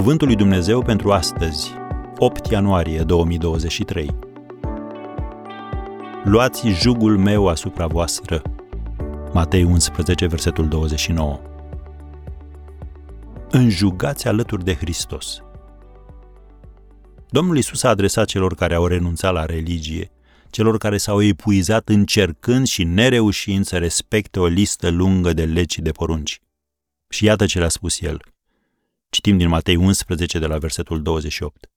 Cuvântul lui Dumnezeu pentru astăzi, 8 ianuarie 2023. Luați jugul meu asupra voastră. Matei 11, versetul 29. Înjugați alături de Hristos. Domnul Isus a adresat celor care au renunțat la religie, celor care s-au epuizat încercând și nereușind să respecte o listă lungă de legi și de porunci. Și iată ce le-a spus el. Citim din Matei 11 de la versetul 28.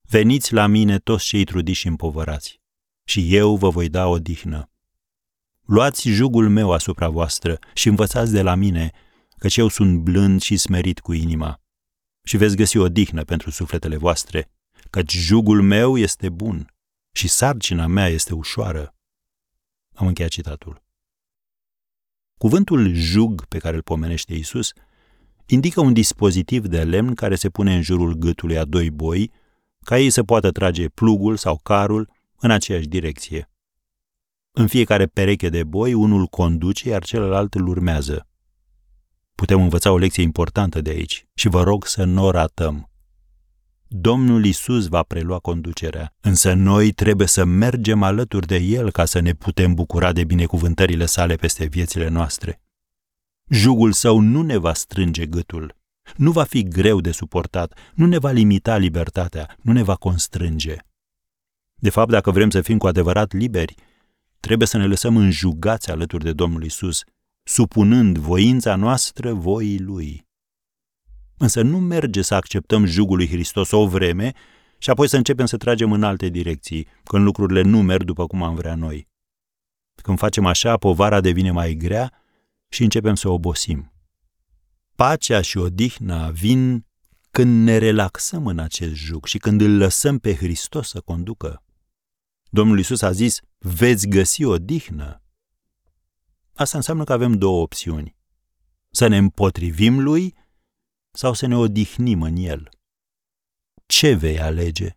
Veniți la mine toți cei trudiți și împovărați, și eu vă voi da o dihnă. Luați jugul meu asupra voastră și învățați de la mine, căci eu sunt blând și smerit cu inima. Și veți găsi o dihnă pentru sufletele voastre, căci jugul meu este bun și sarcina mea este ușoară. Am încheiat citatul. Cuvântul jug pe care îl pomenește Isus indică un dispozitiv de lemn care se pune în jurul gâtului a doi boi, ca ei să poată trage plugul sau carul în aceeași direcție. În fiecare pereche de boi, unul conduce, iar celălalt îl urmează. Putem învăța o lecție importantă de aici și vă rog să nu o ratăm. Domnul Isus va prelua conducerea, însă noi trebuie să mergem alături de El ca să ne putem bucura de binecuvântările sale peste viețile noastre. Jugul său nu ne va strânge gâtul, nu va fi greu de suportat, nu ne va limita libertatea, nu ne va constrânge. De fapt, dacă vrem să fim cu adevărat liberi, trebuie să ne lăsăm înjugați alături de Domnul Isus, supunând voința noastră voii Lui. Însă nu merge să acceptăm jugul lui Hristos o vreme și apoi să începem să tragem în alte direcții, când lucrurile nu merg după cum am vrea noi. Când facem așa, povara devine mai grea și începem să obosim. Pacea și odihna vin când ne relaxăm în acest jug și când îl lăsăm pe Hristos să conducă. Domnul Isus a zis, veți găsi odihnă. Asta înseamnă că avem două opțiuni. Să ne împotrivim lui sau să ne odihnim în el. Ce vei alege?